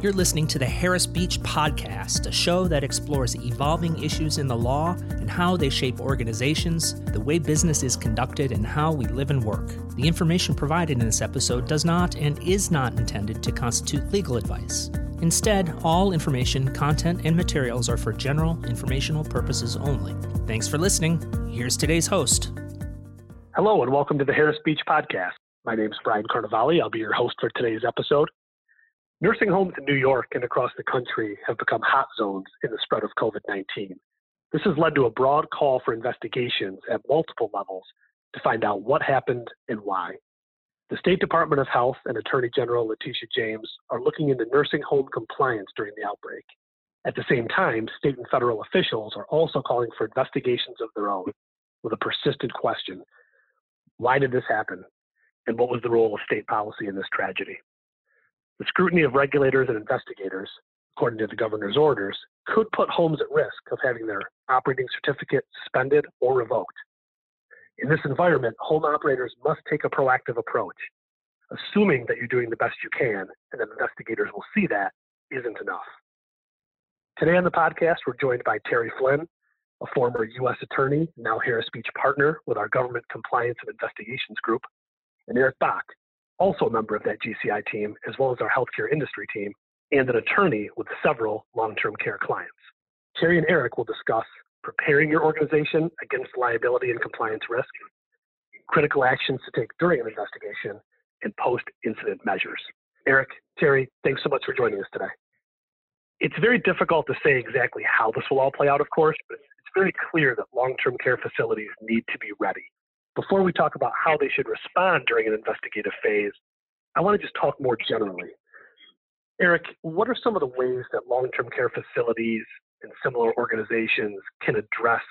You're listening to the Harris Beach Podcast, a show that explores evolving issues in the law and how they shape organizations, the way business is conducted, and how we live and work. The information provided in this episode does not and is not intended to constitute legal advice. Instead, all information, content, and materials are for general informational purposes only. Thanks for listening. Here's today's host. Hello, and welcome to the Harris Beach Podcast. My name is Brian Carnevale. I'll be your host for today's episode. Nursing homes in New York and across the country have become hot zones in the spread of COVID 19. This has led to a broad call for investigations at multiple levels to find out what happened and why. The State Department of Health and Attorney General Letitia James are looking into nursing home compliance during the outbreak. At the same time, state and federal officials are also calling for investigations of their own with a persistent question Why did this happen? And what was the role of state policy in this tragedy? The scrutiny of regulators and investigators, according to the governor's orders, could put homes at risk of having their operating certificate suspended or revoked. In this environment, home operators must take a proactive approach, assuming that you're doing the best you can and that investigators will see that isn't enough. Today on the podcast, we're joined by Terry Flynn, a former U.S. attorney, now Harris Beach partner with our Government Compliance and Investigations Group, and Eric Bach, also a member of that GCI team, as well as our healthcare industry team, and an attorney with several long term care clients. Terry and Eric will discuss preparing your organization against liability and compliance risk, critical actions to take during an investigation, and post incident measures. Eric, Terry, thanks so much for joining us today. It's very difficult to say exactly how this will all play out, of course, but it's very clear that long term care facilities need to be ready before we talk about how they should respond during an investigative phase, I want to just talk more generally. Eric, what are some of the ways that long term care facilities and similar organizations can address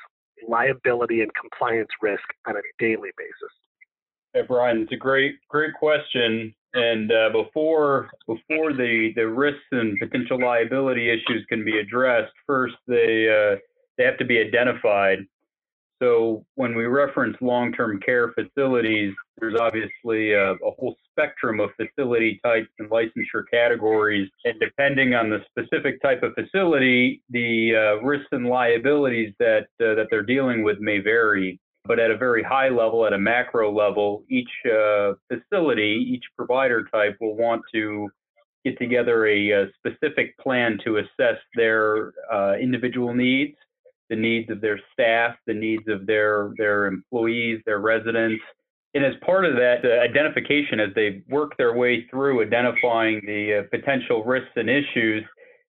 liability and compliance risk on a daily basis? Hey, Brian, it's a great, great question. And uh, before before the, the risks and potential liability issues can be addressed, first they uh, they have to be identified. So when we reference long-term care facilities, there's obviously a, a, whole spectrum of facility types and licensure categories. And depending on the specific type of facility, the uh, risks and liabilities that uh, that they're dealing with may vary. But at a very high level, at a macro level, each uh, facility, each provider type will want to get together a, a specific plan to assess their uh, individual needs the needs of their staff, the needs of their their employees, their residents. And as part of that identification, as they work their way through identifying the uh, potential risks and issues,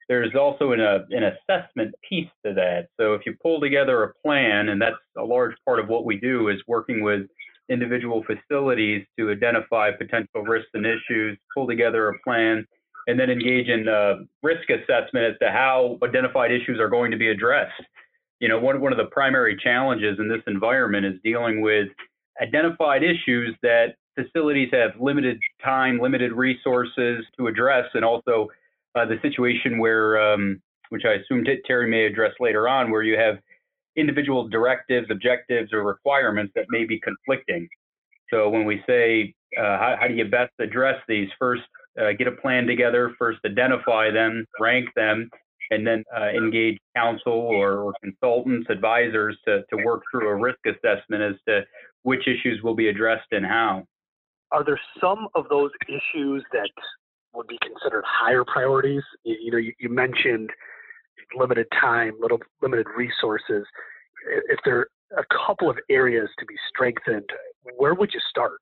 there's also an, uh, an assessment piece to that. So if you pull together a plan, and that's a large part of what we do, is working with individual facilities to identify potential risks and issues, pull together a plan, and then engage in uh, risk assessment as to how identified issues are going to be addressed you know, one, one of the primary challenges in this environment is dealing with identified issues that facilities have limited time, limited resources to address, and also uh, the situation where, um, which I assume Terry may address later on, where you have individual directives, objectives, or requirements that may be conflicting. So when we say, uh, how, how, do you best address these? First, uh, get a plan together, first identify them, rank them, and then uh, engage counsel or, or, consultants, advisors to, to work through a risk assessment as to which issues will be addressed and how. Are there some of those issues that would be considered higher priorities? You, you know, you, you, mentioned limited time, little limited resources. If there are a couple of areas to be strengthened, where would you start?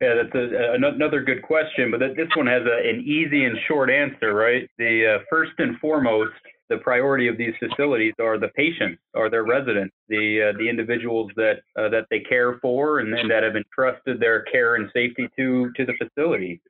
Yeah, that's a, another good question, but this one has a, an easy and short answer, right? The uh, first and foremost, the priority of these facilities are the patients, are their residents, the uh, the individuals that uh, that they care for, and, and that have entrusted their care and safety to to the facility.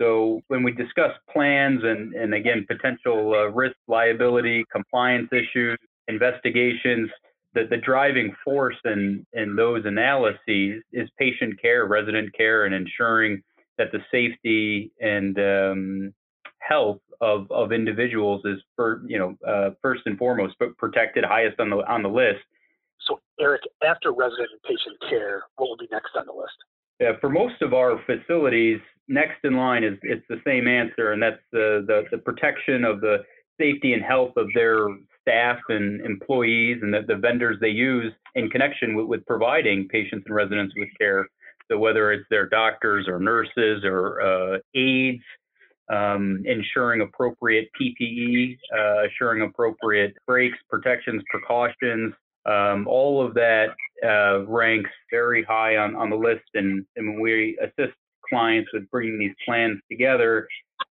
So when we discuss plans and and again potential uh, risk, liability, compliance issues, investigations, the, the driving force in, in those analyses is patient care, resident care, and ensuring that the safety and um, health of, of individuals is for, you know uh, first and foremost, but protected highest on the on the list. So, Eric, after resident and patient care, what will be next on the list? Yeah, for most of our facilities, next in line is it's the same answer, and that's the, the, the protection of the safety and health of their staff and employees and the, the vendors they use in connection with, with providing patients and residents with care. So whether it's their doctors or nurses or uh, aides, um, ensuring appropriate PPE, uh, assuring appropriate breaks, protections, precautions, um, all of that uh, ranks very high on, on the list. And, and when we assist clients with bringing these plans together,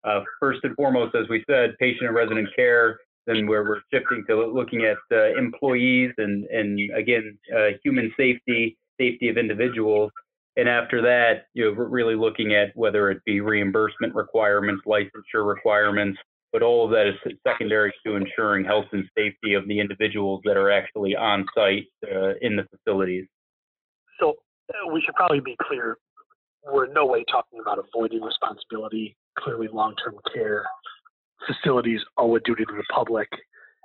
uh, first and foremost, as we said, patient and resident care, then where we're shifting to looking at uh, employees and, and again, uh, human safety, safety of individuals. And after that, you know, really looking at whether it be reimbursement requirements, licensure requirements, but all of that is secondary to ensuring health and safety of the individuals that are actually on site uh, in the facilities. So uh, we should probably be clear. We're in no way talking about avoiding responsibility. Clearly, long-term care facilities owe a duty to the public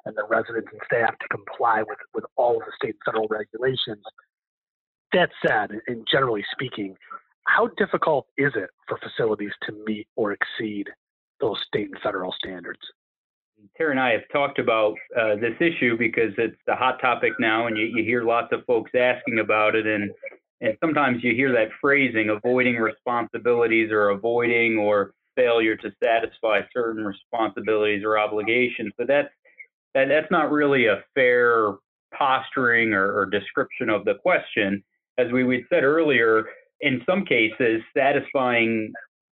and the residents and staff to comply with, with all of the state and federal regulations. That said, and generally speaking, how difficult is it for facilities to meet or exceed those state and federal standards? Terry and I have talked about uh, this issue because it's a hot topic now, and you, you hear lots of folks asking about it, and and sometimes you hear that phrasing, avoiding responsibilities or avoiding or failure to satisfy certain responsibilities or obligations. But that's that, that's not really a fair posturing or, or description of the question. As we, we said earlier, in some cases, satisfying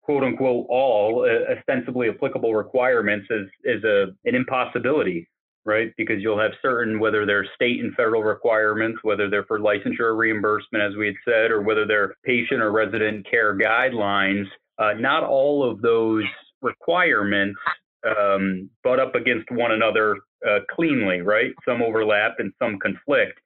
quote unquote all uh, ostensibly applicable requirements is is a an impossibility right because you'll have certain whether they're state and federal requirements whether they're for licensure or reimbursement as we had said or whether they're patient or resident care guidelines uh, not all of those requirements um, butt up against one another uh, cleanly right? Some overlap and some conflict.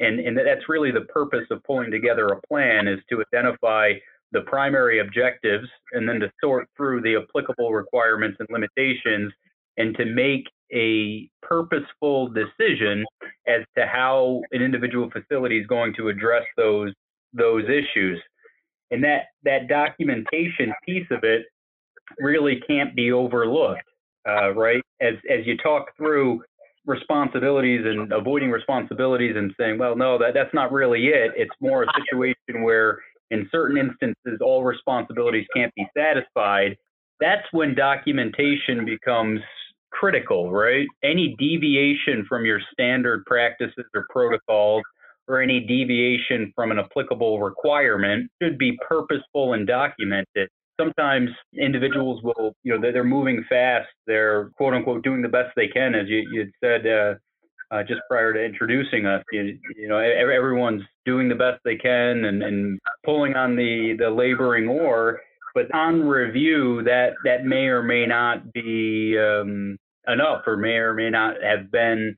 And and that's really the purpose of pulling together a plan is to identify the primary objectives and then to sort through the applicable requirements and limitations and to make a purposeful decision as to how an individual facility is going to address those those issues and that that documentation piece of it really can't be overlooked uh, right? As as you talk through responsibilities and avoiding responsibilities and saying well no that that's not really it. It's more a situation where in certain instances, all responsibilities can't be satisfied, that's when documentation becomes critical, right? Any deviation from your standard practices or protocols or any deviation from an applicable requirement should be purposeful and documented. Sometimes individuals will, you know, they're, moving fast. They're quote unquote doing the best they can, as you, you said uh, uh, just prior to introducing us. You, you, know, everyone's doing the best they can and, and pulling on the, the laboring oar. But on review, that, that may or may not be um, enough or may or may not have been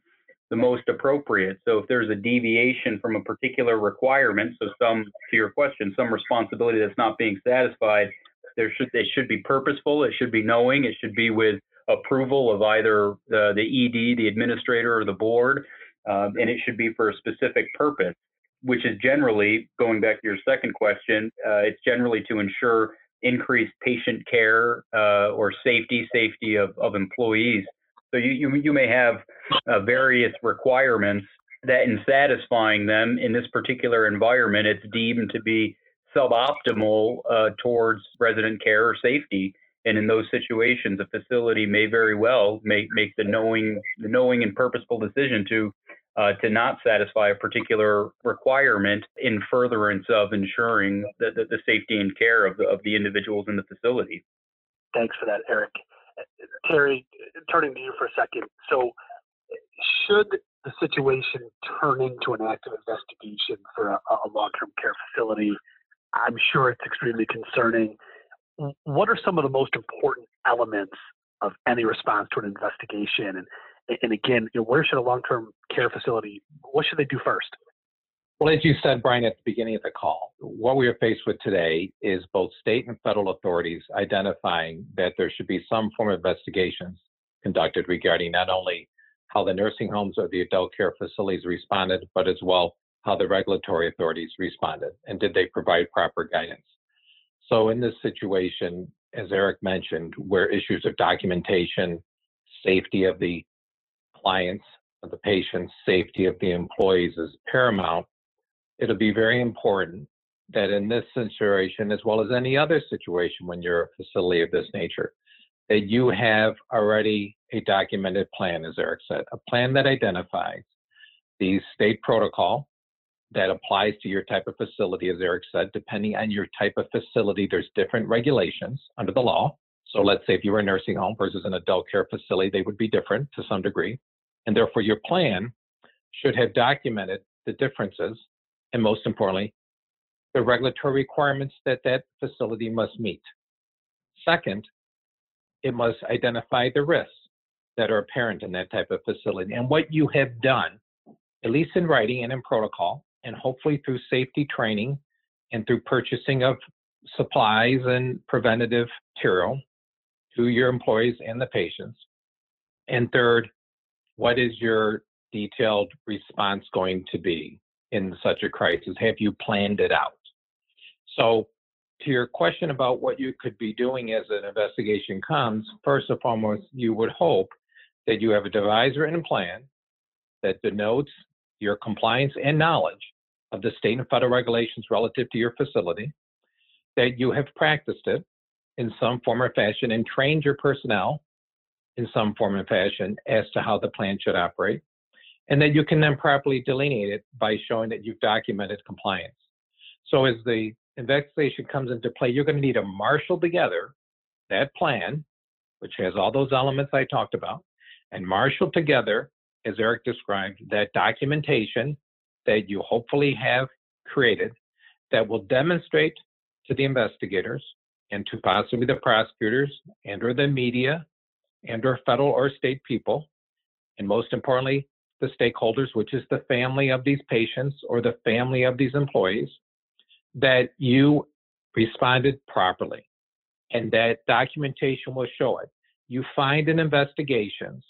the most appropriate. So if there's a deviation from a particular requirement, so some, to your question, some responsibility that's not being satisfied, there should, it should be purposeful, it should be knowing, it should be with approval of either the, the ED, the administrator, or the board, um, and it should be for a specific purpose, which is generally, going back to your second question, uh, it's generally to ensure increased patient care uh, or safety, safety of, of employees. So you, you, you may have uh, various requirements that in satisfying them in this particular environment, it's deemed to be suboptimal uh, towards resident care or safety. And in those situations, a facility may very well make, make the knowing, the knowing and purposeful decision to uh, to not satisfy a particular requirement in furtherance of ensuring the, the, the, safety and care of the, of the individuals in the facility. Thanks for that, Eric. Terry, turning to you for a second. So, should the situation turn into an active investigation for a, a long term care facility, I'm sure it's extremely concerning what are some of the most important elements of any response to an investigation? And, and again, you know, where should a long-term care facility, what should they do first? Well, as you said, Brian, at the beginning of the call, what we are faced with today is both state and federal authorities identifying that there should be some form of investigations conducted regarding not only how the nursing homes or the adult care facilities responded, but as well how the regulatory authorities responded and did they provide proper guidance. So, in this situation, as Eric mentioned, where issues of documentation, safety of the clients, of the patients, safety of the employees is paramount, it'll be very important that in this situation, as well as any other situation when you're a facility of this nature, that you have already a documented plan, as Eric said, a plan that identifies the state protocol that applies to your type of facility, as Eric said, depending on your type of facility, there's different regulations under the law. So let's say if you were a nursing home versus an adult care facility, they would be different to some degree. And therefore, your plan should have documented the differences and most importantly, the regulatory requirements that that facility must meet. Second, it must identify the risks that are apparent in that type of facility and what you have done, at least in writing and in protocol, and hopefully through safety training and through purchasing of supplies and preventative material to your employees and the patients. And third, what is your detailed response going to be in such a crisis? Have you planned it out? So, to your question about what you could be doing as an investigation comes, first and foremost, you would hope that you have a devised written plan that denotes your compliance and knowledge of the state and federal regulations relative to your facility, that you have practiced it in some form or fashion and trained your personnel in some form or fashion as to how the plan should operate, and that you can then properly delineate it by showing that you've documented compliance. So as the investigation comes into play, you're going to need to marshal together that plan, which has all those elements I talked about, and marshal together, as Eric described, that documentation that you hopefully have created that will demonstrate to the investigators and to possibly the prosecutors and or the media and or federal or state people and most importantly the stakeholders which is the family of these patients or the family of these employees that you responded properly and that documentation will show it. You find in investigations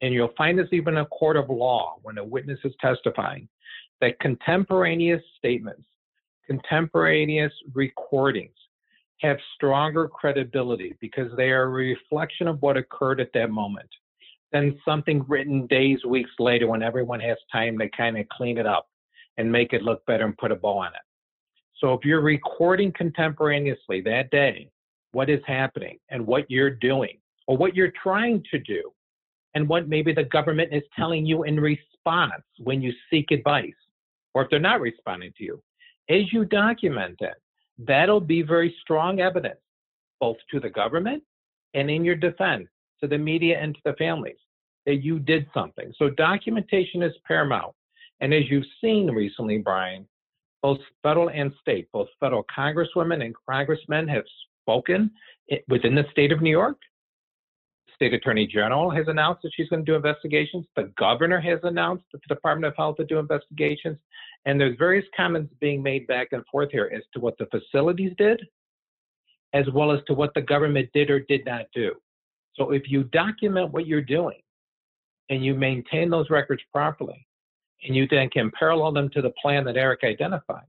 and you'll find this even in a court of law when a witness is testifying that contemporaneous statements, contemporaneous recordings have stronger credibility because they are a reflection of what occurred at that moment than something written days, weeks later when everyone has time to kind of clean it up and make it look better and put a bow on it. So if you're recording contemporaneously that day what is happening and what you're doing or what you're trying to do and what maybe the government is telling you in response when you seek advice or if they're not responding to you. As you document it, that'll be very strong evidence, both to the government and in your defense, to the media and to the families, that you did something. So documentation is paramount. And as you've seen recently, Brian, both federal and state, both federal congresswomen and congressmen have spoken within the state of New York state attorney general has announced that she's going to do investigations. The governor has announced that the Department of Health will do investigations. And there's various comments being made back and forth here as to what the facilities did, as well as to what the government did or did not do. So if you document what you're doing and you maintain those records properly, and you then can parallel them to the plan that Eric identified,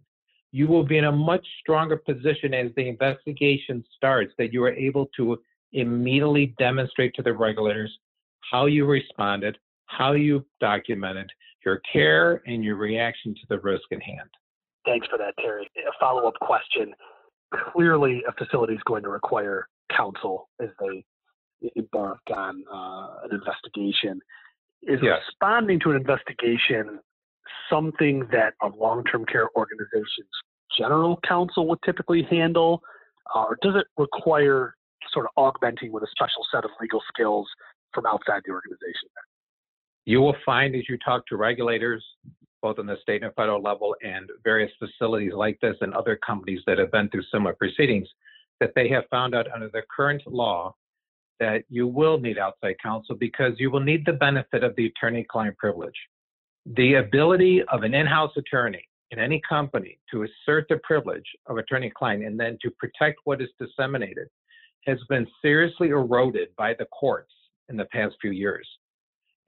you will be in a much stronger position as the investigation starts that you are able to immediately demonstrate to the regulators how you responded, how you documented your care and your reaction to the risk at hand. Thanks for that, Terry. A follow up question. Clearly, a facility is going to require counsel as they embark on uh, an investigation. Is yes. responding to an investigation something that a long term care organization's general counsel would typically handle? Uh, or does it require sort of augmenting with a special set of legal skills from outside the organization. You will find as you talk to regulators, both on the state and federal level, and various facilities like this and other companies that have been through similar proceedings, that they have found out under the current law that you will need outside counsel because you will need the benefit of the attorney client privilege. The ability of an in house attorney in any company to assert the privilege of attorney client and then to protect what is disseminated has been seriously eroded by the courts in the past few years.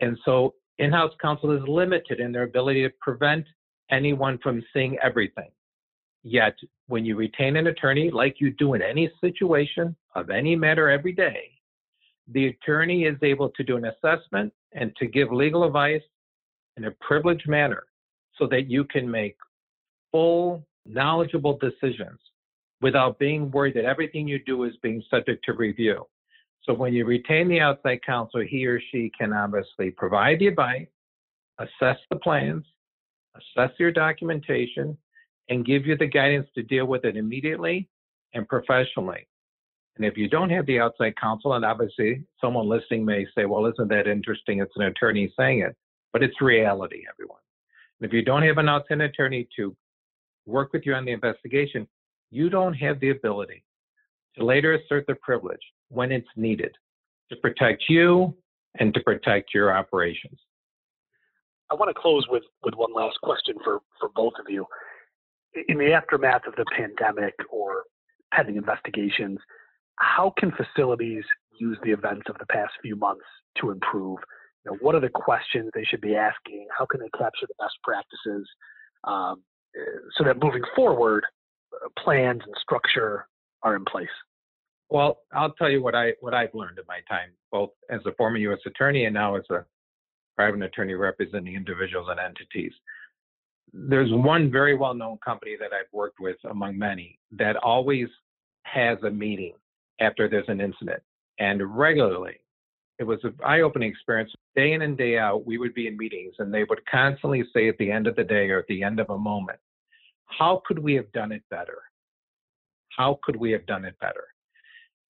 And so in house counsel is limited in their ability to prevent anyone from seeing everything. Yet, when you retain an attorney, like you do in any situation of any matter every day, the attorney is able to do an assessment and to give legal advice in a privileged manner so that you can make full, knowledgeable decisions without being worried that everything you do is being subject to review. So when you retain the outside counsel, he or she can obviously provide the advice, assess the plans, assess your documentation, and give you the guidance to deal with it immediately and professionally. And if you don't have the outside counsel, and obviously someone listening may say, well, isn't that interesting? It's an attorney saying it, but it's reality, everyone. And if you don't have an outside attorney to work with you on the investigation, you don't have the ability to later assert the privilege when it's needed to protect you and to protect your operations. I want to close with, with one last question for, for both of you. In the aftermath of the pandemic or pending investigations, how can facilities use the events of the past few months to improve? You know, what are the questions they should be asking? How can they capture the best practices um, so that moving forward, uh, plans and structure are in place? Well, I'll tell you what I what I've learned in my time, both as a former U.S. attorney and now as a private attorney representing individuals and entities. There's one very well-known company that I've worked with among many that always has a meeting after there's an incident, and regularly. It was an eye-opening experience. Day in and day out, we would be in meetings, and they would constantly say at the end of the day or at the end of a moment, "How could we have done it better? How could we have done it better?"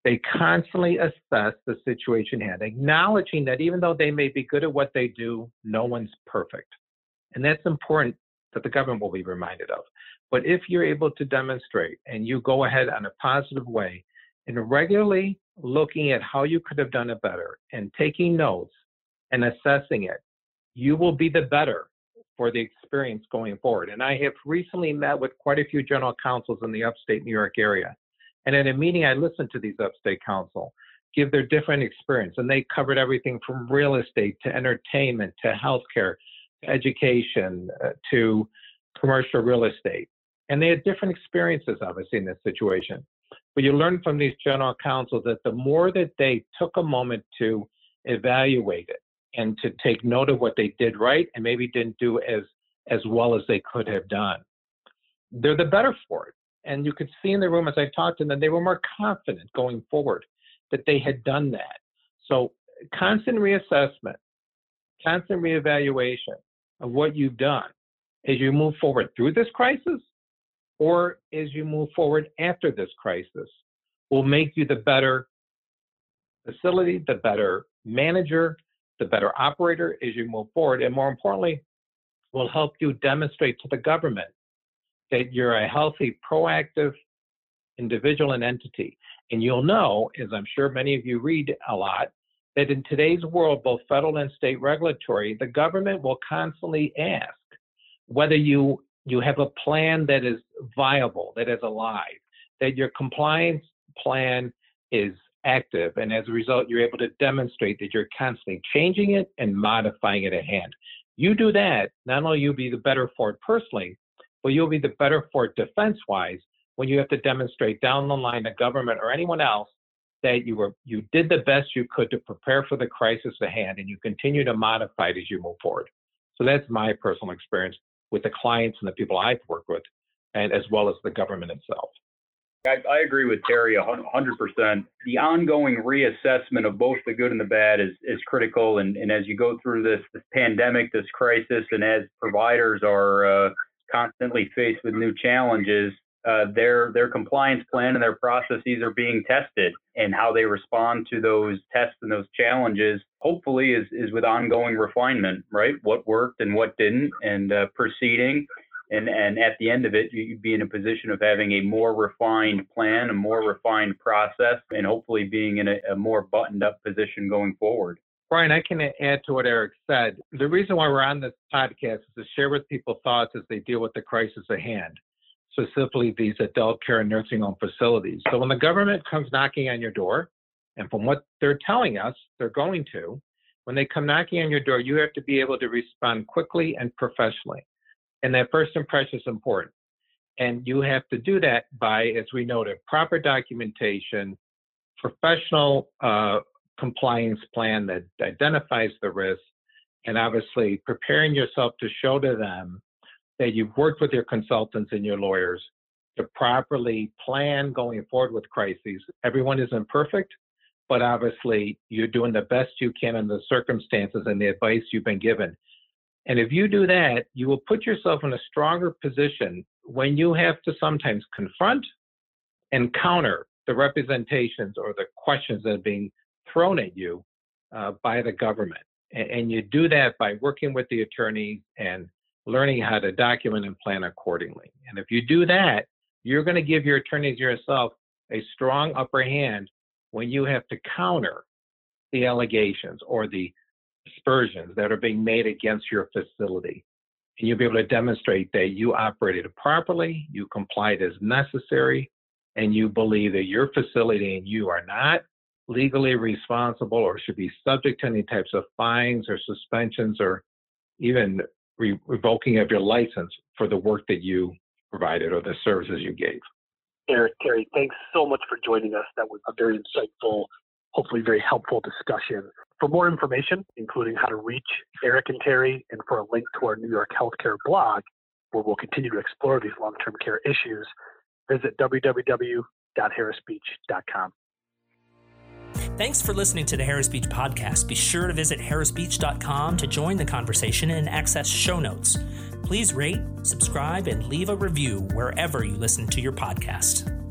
They constantly assess the situation hand, acknowledging that even though they may be good at what they do, no one's perfect. And that's important that the government will be reminded of. But if you're able to demonstrate and you go ahead on a positive way and regularly looking at how you could have done it better and taking notes and assessing it, you will be the better for the experience going forward. And I have recently met with quite a few general counsels in the upstate New York area. And at a meeting, I listened to these upstate counsel give their different experience, and they covered everything from real estate to entertainment to healthcare, to education uh, to commercial real estate. And they had different experiences, obviously, in this situation. But you learn from these general counsels that the more that they took a moment to evaluate it and to take note of what they did right and maybe didn't do as as well as they could have done, they're the better for it. And you could see in the room as I talked to them, they were more confident going forward that they had done that. So constant reassessment, constant reevaluation of what you've done as you move forward through this crisis or as you move forward after this crisis will make you the better facility, the better manager, the better operator as you move forward. And more importantly, will help you demonstrate to the government that you're a healthy, proactive individual and entity. And you'll know, as I'm sure many of you read a lot, that in today's world, both federal and state regulatory, the government will constantly ask whether you you have a plan that is viable, that is alive, that your compliance plan is active, and as a result, you're able to demonstrate that you're constantly changing it and modifying it at hand. You do that, not only you'll be the better for it personally, but you'll be the better for it defense wise when you have to demonstrate down the line to government or anyone else that you were you did the best you could to prepare for the crisis at hand and you continue to modify it as you move forward. So that's my personal experience with the clients and the people I've worked with, and as well as the government itself. I, I agree with Terry 100%. The ongoing reassessment of both the good and the bad is, is critical. And, and as you go through this, this pandemic, this crisis, and as providers are uh, constantly faced with new challenges, uh, their their compliance plan and their processes are being tested, and how they respond to those tests and those challenges, hopefully, is is with ongoing refinement, right? What worked and what didn't, and uh, proceeding, and and at the end of it, you'd be in a position of having a more refined plan, a more refined process, and hopefully being in a, a more buttoned up position going forward. Brian, I can add to what Eric said. The reason why we're on this podcast is to share with people thoughts as they deal with the crisis at hand, specifically these adult care and nursing home facilities. So when the government comes knocking on your door, and from what they're telling us, they're going to, when they come knocking on your door, you have to be able to respond quickly and professionally. And that first impression is important. And you have to do that by, as we noted, proper documentation, professional uh, compliance plan that identifies the risk, and obviously preparing yourself to show to them that you've worked with your consultants and your lawyers to properly plan going forward with crises. Everyone is imperfect, but obviously you're doing the best you can in the circumstances and the advice you've been given. And if you do that, you will put yourself in a stronger position when you have to sometimes confront and counter the representations or the questions that are being thrown at you uh, by the government. And, and you do that by working with the attorney and learning how to document and plan accordingly. And if you do that, you're going to give your attorneys yourself a strong upper hand when you have to counter the allegations or the aspersions that are being made against your facility. And you'll be able to demonstrate that you operated properly, you complied as necessary, and you believe that your facility and you are not legally responsible or should be subject to any types of fines or suspensions or even re- revoking of your license for the work that you provided or the services you gave. Eric, Terry, thanks so much for joining us. That was a very insightful, hopefully very helpful discussion. For more information, including how to reach Eric and Terry, and for a link to our New York healthcare blog, where we'll continue to explore these long term care issues, visit www.harrisbeach.com. Thanks for listening to the Harris Beach podcast. Be sure to visit harrisbeach.com to join the conversation and access show notes. Please rate, subscribe, and leave a review wherever you listen to your podcast.